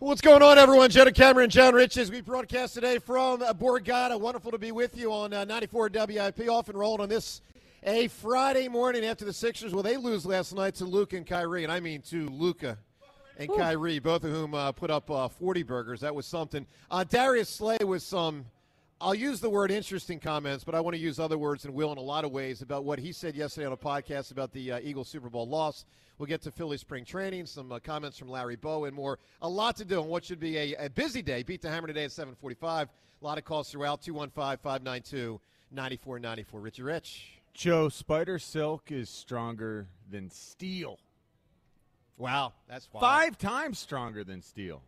What's going on, everyone? Joe DeCamara, Jon Ritchie. We broadcast today from Borgata. Wonderful to be with you on uh, 94 WIP. Off and rolling on this a Friday morning after the Sixers. Well, they lose last night to Luke and Kyrie, and I mean to Luka and Ooh. Kyrie, both of whom uh, put up uh, 40 burgers. That was something. Uh, Darius Slay was some. I'll use the word interesting comments, but I want to use other words and will in a lot of ways about what he said yesterday on a podcast about the uh, Eagles Super Bowl loss. We'll get to Philly spring training, some uh, comments from Larry Bowa, and more. A lot to do on what should be a, a busy day. Beat the Hammer today at 745. A lot of calls throughout. 215-592-9494. Richie Rich. Joe, Spider Silk is stronger than steel. Wow, that's wild. five times stronger than steel.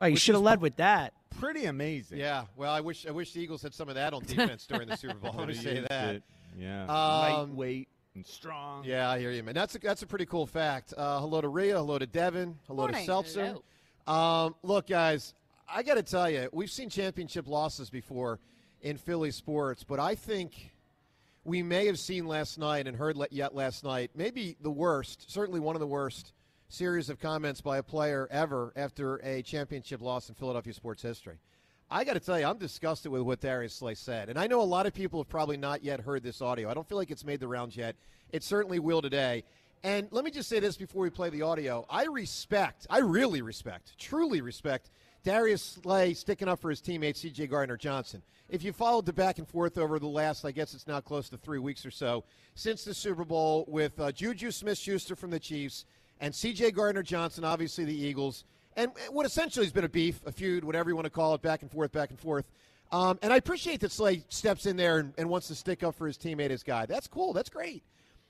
Oh, you should have led with that. Pretty amazing. Yeah. Well, I wish I wish the Eagles had some of that on defense during the Super Bowl. Let me say that. It. Yeah. Um, Lightweight and strong. Yeah, I hear you, man. That's a, that's a pretty cool fact. Uh, hello to Rhea. Hello to Devin. Hello Morning. to Seltzer. Hello. Um, look, guys, I got to tell you, we've seen championship losses before in Philly sports, but I think we may have seen last night and heard yet last night maybe the worst, certainly one of the worst series of comments by a player ever after a championship loss in Philadelphia sports history. I got to tell you, I'm disgusted with what Darius Slay said. And I know a lot of people have probably not yet heard this audio. I don't feel like it's made the rounds yet. It certainly will today. And let me just say this before we play the audio. I respect, I really respect, truly respect Darius Slay sticking up for his teammate, C.J. Gardner Johnson. If you followed the back and forth over the last, I guess it's now close to three weeks or so, since the Super Bowl with uh, Juju Smith Schuster from the Chiefs and C.J. Gardner Johnson, obviously the Eagles, and what essentially has been a beef, a feud, whatever you want to call it, back and forth, back and forth. Um, and I appreciate that Slay steps in there and, and, wants to stick up for his teammate, his guy. That's cool. That's great.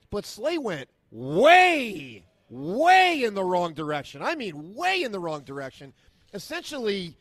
But Slay went way, way in the wrong direction. I mean, way in the wrong direction. Essentially,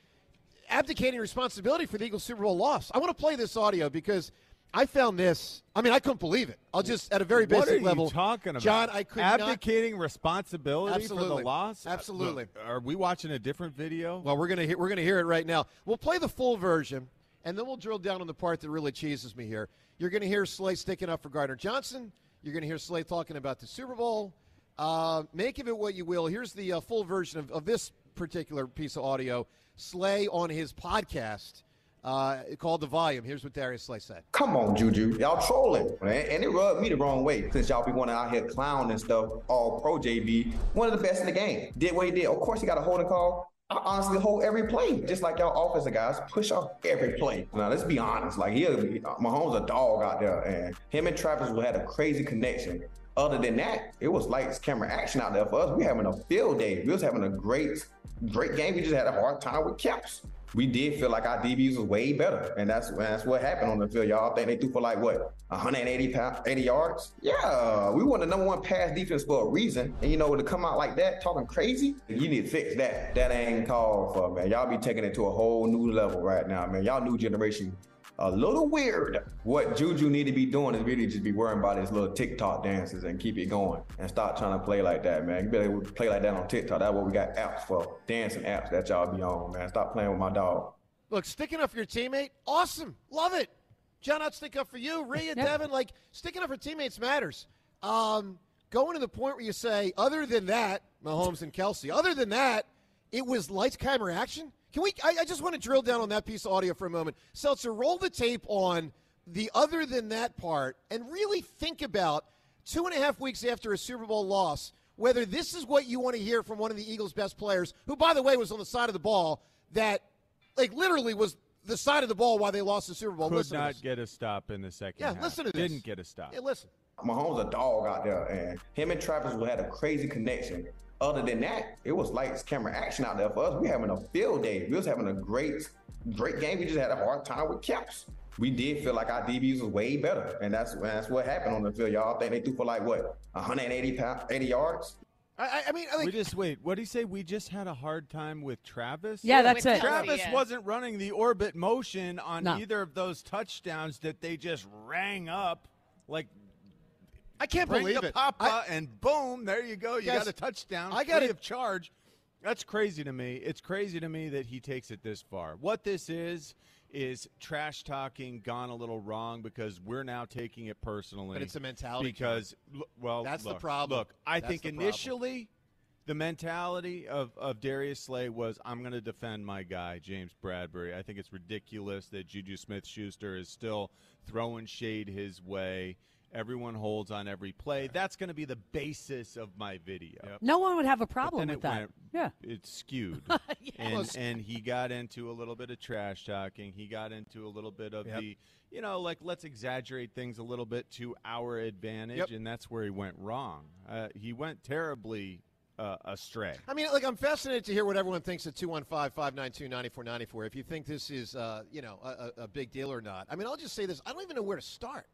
abdicating responsibility for the Eagles Super Bowl loss. I want to play this audio because – I found this. I mean, I couldn't believe it. I'll just at a very basic what are level. Talking about John? I could abdicating not, responsibility absolutely, for the loss. Absolutely. Look, are we watching a different video? Well, we're gonna hear, we're gonna hear it right now. We'll play the full version, and then we'll drill down on the part that really cheeses me here. You're gonna hear Slay sticking up for Gardner Johnson. You're gonna hear Slay talking about the Super Bowl. Uh, make of it what you will. Here's the uh, full version of, of this particular piece of audio. Slay on his podcast uh, called The Volume. Here's what Darius Slay said. Come on, Juju. Y'all trolling, man. And it rubbed me the wrong way since y'all be wanting out here clown and stuff. All pro JB, one of the best in the game. Did what he did. Of course, he got a holding call. I honestly hold every play, just like y'all offensive guys push off every play. Now let's be honest, like he, Mahomes a dog out there, and him and Travis had a crazy connection. Other than that, it was lights, camera, action out there for us. We having a field day. We was having a great, great game. We just had a hard time with caps we did feel like our DBs was way better, and that's that's what happened on the field. Y'all think they threw for like what 180 pound, 80 yards? Yeah, we won the number one pass defense for a reason, and you know to come out like that, talking crazy, you need to fix that. That ain't called for, man. Y'all be taking it to a whole new level right now, man. Y'all new generation a little weird. What Juju need to be doing is really just be worrying about his little TikTok dances and keep it going and stop trying to play like that, man. You better play like that on TikTok. That's what we got apps for, dancing apps that y'all be on, man. Stop playing with my dog. Look, sticking up for your teammate, awesome, love it. John, I'd stick up for you, Rhea, Devin. Like sticking up for teammates matters. Um, going to the point where you say, other than that, Mahomes and Kelsey, other than that, it was lights, camera, action. Can we? I, I, just want to drill down on that piece of audio for a moment. Seltzer, roll the tape on the other than that part and really think about two and a half weeks after a Super Bowl loss whether this is what you want to hear from one of the Eagles' best players, who, by the way, was on the side of the ball that, like, literally was the side of the ball while they lost the Super Bowl. Could listen not get a stop in the second yeah, half. listen to this. Didn't get a stop. Yeah, listen. Mahomes a dog out there, and him and Travis had a crazy connection. Other than that, it was lights, camera, action out there for us. We having a field day. We was having a great, great game. We just had a hard time with caps. We did feel like our DBs was way better, and that's that's what happened on the field. Y'all think they threw for like what 180 pound, 80 yards? I, I mean, I we just wait. What do you say? We just had a hard time with Travis. Yeah, that's it. Travis yeah. wasn't running the orbit motion on No. either of those touchdowns that they just rang up like I can't bring believe the it. Papa, I- and boom, there you go. You got a touchdown. I gotta- free charge. That's crazy to me. It's crazy to me that he takes it this far. What this is is trash talking gone a little wrong because we're now taking it personally. But it's a mentality, Because well, That's the problem. Look, I That's think the initially the mentality of, of Darius Slay was I'm going to defend my guy, James Bradberry. I think it's ridiculous that Juju Smith Schuster is still throwing shade his way. Everyone holds on every play. That's going to be the basis of my video. No one would have a problem with that. went, Yeah. It's skewed. and, and he got into a little bit of trash talking. He got into a little bit of Yep. the, you know, like let's exaggerate things a little bit to our advantage. Yep. And that's where he went wrong. Uh, he went terribly uh, astray. I mean, like I'm fascinated to hear what everyone thinks at 215-592-9494. If you think this is, uh, you know, a, a- a big deal or not. I mean, I'll just say this: I don't even know where to start.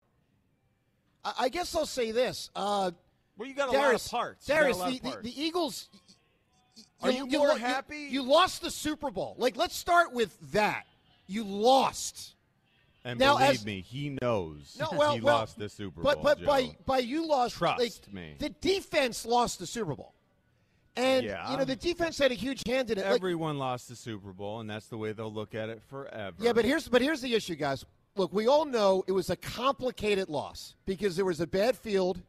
I, I guess I'll say this: uh, Well, you got a Darius, lot of parts. You got a Darius, the, of the, parts. the Eagles. Are you more happy? You, lost the Super Bowl. Like, let's start with that. You lost. and now, believe as- me, he knows No, well, he well, lost the Super but, Bowl. But Joe. by by you lost. Trust like, me. The defense lost the Super Bowl, and Yeah. you know the defense had a huge hand in it. Like, Everyone lost the Super Bowl, and that's the way they'll look at it forever. Yeah, but here's but here's the issue, guys. Look, we all know it was a complicated loss because there was a bad field,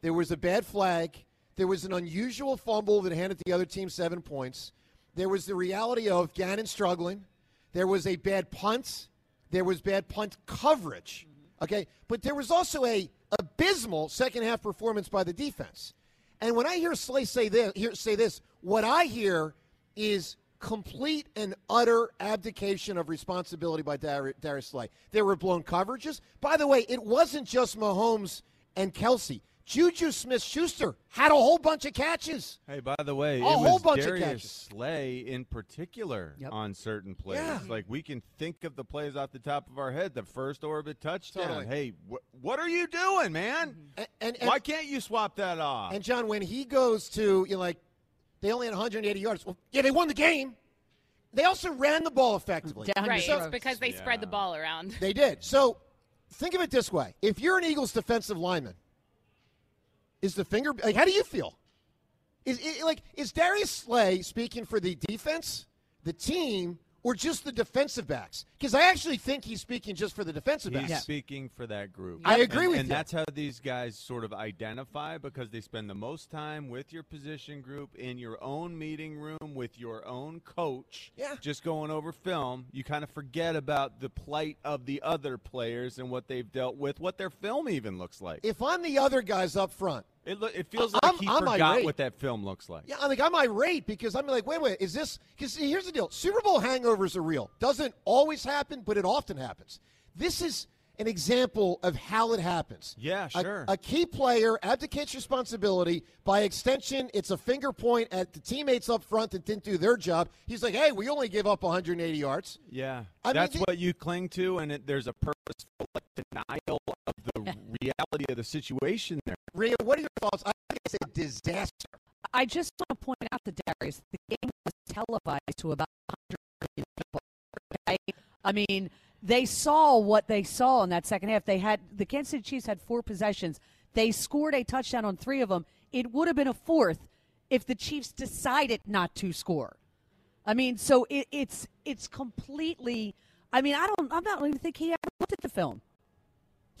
there was a bad flag, there was an unusual fumble that handed the other team seven points. There was the reality of Gannon struggling. There was a bad punt. There was bad punt coverage. Okay, but there was also a abysmal second half performance by the defense. And when I hear Slay say this, hear, say this, what I hear is complete and utter abdication of responsibility by Dar- Darius Slay. There were blown coverages. By the way, it wasn't just Mahomes and Kelsey. Juju Smith-Schuster had a whole bunch of catches. Hey, by the way, A it whole was bunch of Darius catches. Slay in particular Yep. on certain plays. Yeah. Like we can think of the plays off the top of our head. The first orbit touchdown. Totally. Hey, wh- what are you doing, man? And, and, and, Why can't you swap that off? and John, when he goes to, you know, like, they only had 180 yards. Well, yeah, they won the game. They also ran the ball effectively. Down Right. your It's because they spread the ball around. They did. So think of it this way: if you're an Eagles defensive lineman, is the finger like? How do you feel? Is it, like is Darius Slay speaking for the defense, the team, or just the defensive backs? Because I actually think he's speaking just for the defensive He's backs. speaking for that group. I agree and, with and you. And that's how these guys sort of identify because they spend the most time with your position group in your own meeting room with your own coach. Yeah. Just going over film, you kind of forget about the plight of the other players and what they've dealt with, what their film even looks like. If I'm the other guys up front, It, lo- it feels I'm- like he I'm forgot irate. what that film looks like. yeah, I'm like I'm irate because I'm like, wait, wait, is this? Because here's the deal: Super Bowl hangovers are real. Doesn't always happen, but it often happens. This is an example of how it happens. Yeah, A- sure. A, key player abdicates responsibility. By extension, it's a finger point at the teammates up front that didn't do their job. He's like, hey, we only give up 180 yards. Yeah, I mean, that's the- what you cling to, and it, there's a purposeful like, denial of reality of the situation there. Rhea, what are your thoughts? I think it's a disaster. I just want to point out to Darius, the game was televised to about 100 million people. Okay? I mean, they saw what they saw in that second half. They had the Kansas City Chiefs had four possessions. They scored a touchdown on three of them. It would have been a fourth if the Chiefs decided not to score. I mean, so it, it's it's completely. I mean, I don't. I'm not even think he ever looked at the film.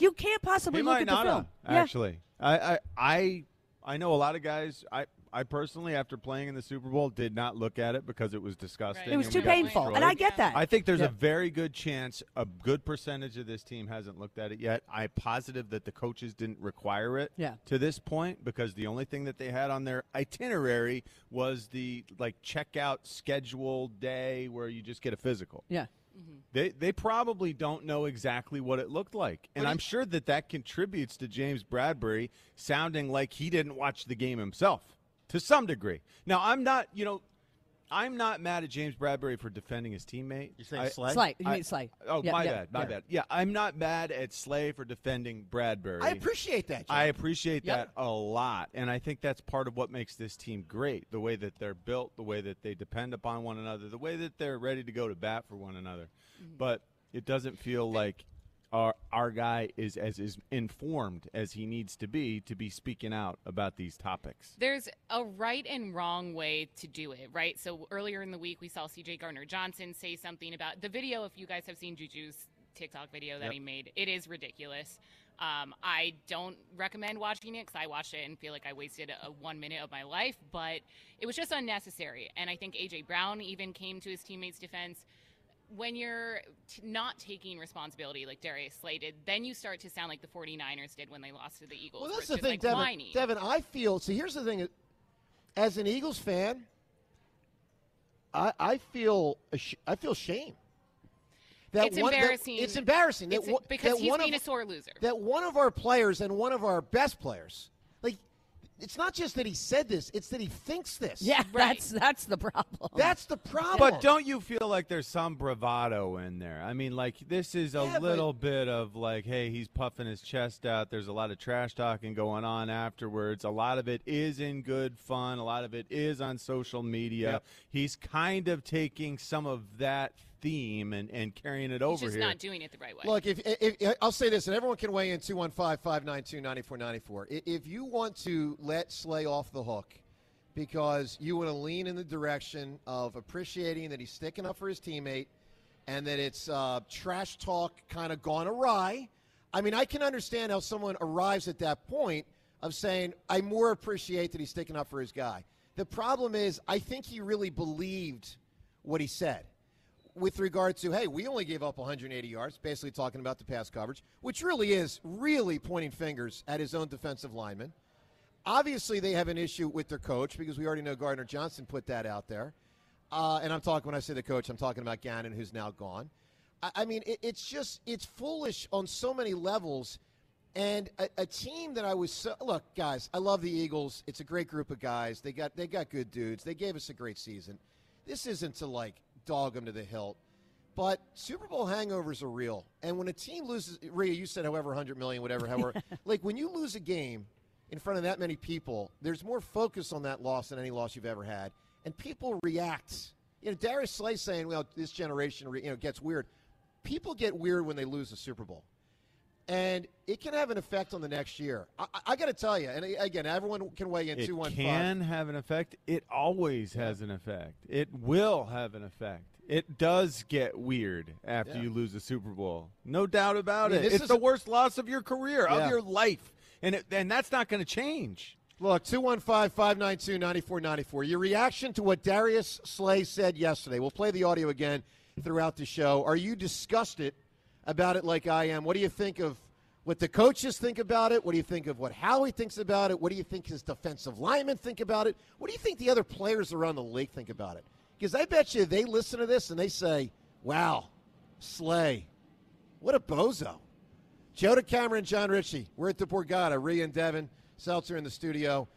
You can't possibly look at the film. actually. I, I I I know a lot of guys. I I personally, after playing in the Super Bowl, did not look at it because it was disgusting. Right. It was too painful, and. I get that. I think there's Yeah. a very good chance, a good percentage of this team hasn't looked at it yet. I'm positive that the coaches didn't require it Yeah. to this point because the only thing that they had on their itinerary was the like checkout schedule day where you just get a physical. yeah. Mm-hmm. They they probably don't know exactly what it looked like, and I'm sure that that contributes to James Bradberry sounding like he didn't watch the game himself to some degree. Now, I'm not, you know, I'm not mad at James Bradberry for defending his teammate. You're saying I- Slay? Slay. You I- mean Slay. Oh, Yeah, my yeah, bad, my yeah. bad. Yeah, I'm not mad at Slay for defending Bradberry. I appreciate that. John. I appreciate Yep. that a lot, and I think that's part of what makes this team great. The way that they're built, the way that they depend upon one another, the way that they're ready to go to bat for one another. Mm-hmm. But it doesn't feel like our our guy is as is informed as he needs to be to be speaking out about these topics. There's a right and wrong way to do it, right? So earlier in the week, we saw CJ Gardner Johnson say something about the video. If you guys have seen Juju's TikTok video that Yep. he made, it is ridiculous. Um, I don't recommend watching it because I watched it and feel like I wasted a, one minute of my life, but it was just unnecessary. And I think AJ Brown even came to his teammates' defense. When you're t- not taking responsibility like Darius Slay did, then you start to sound like the 49ers did when they lost to the Eagles. Well, that's the thing, like, Devin. whiny. Devin, I feel. See, here's the thing. As an Eagles fan, I, I feel I feel shame. That It's one, that- embarrassing. it's embarrassing that It's- one- because that he's one being of, a sore loser. That one of our players and one of our best players, it's not just that he said this; it's that he thinks this. Yeah, Right. that's that's the problem. that's the problem. But don't you feel like there's some bravado in there? I mean, like this is a Yeah, but- little bit of like, hey, he's puffing his chest out. There's a lot of trash talking going on afterwards. A lot of it is in good fun. A lot of it is on social media. Yep. He's kind of taking some of that theme and, and carrying it He's over just here. not doing it the right way. Look, if, if, if I'll say this, and everyone can weigh in 215-592-9494. If you want to let Slay off the hook because you want to lean in the direction of appreciating that he's sticking up for his teammate and that it's uh, trash talk kind of gone awry, I mean, I can understand how someone arrives at that point of saying, I more appreciate that he's sticking up for his guy. The problem is, I think he really believed what he said with regard to, hey, we only gave up 180 yards, basically talking about the pass coverage, which really is really pointing fingers at his own defensive lineman. Obviously, they have an issue with their coach because we already know Gardner Johnson put that out there. Uh, and I'm talking, when I say the coach, I'm talking about Gannon, who's now gone. I, I mean, it, it's just, it's foolish on so many levels. And a, a team that I was so, look, guys, I love the Eagles. It's a great group of guys. They got they got good dudes. They gave us a great season. This isn't to like dog them to the hilt, but Super Bowl hangovers are real. And when a team loses, Rhea, you said however hundred million, whatever, however, like when you lose a game in front of that many people, there's more focus on that loss than any loss you've ever had, and people react. You know, Darius Slay saying, "Well, this generation, you know, gets weird." People get weird when they lose a Super Bowl and it can have an effect on the next year. I, I, got to tell you, and again, everyone can weigh in It two one five. can have an effect. It always has an effect. It will have an effect. It does get weird after Yeah. you lose a Super Bowl. No doubt about I mean, it. It's the worst loss of your career, Yeah. of your life. And it, and that's not going to change. Look, 215 592 9494. Your reaction to what Darius Slay said yesterday. We'll play the audio again throughout the show. Are you disgusted about it like I am? What do you think of what the coaches think about it? What do you think of what Howie thinks about it? What do you think his defensive linemen think about it? What do you think the other players around the league think about it? Because I bet you they listen to this and they say, wow, Slay, what a bozo. Joe DeCamara and Jon Ritchie. We're at the Borgata. Rhea and Devin. Seltzer in the studio.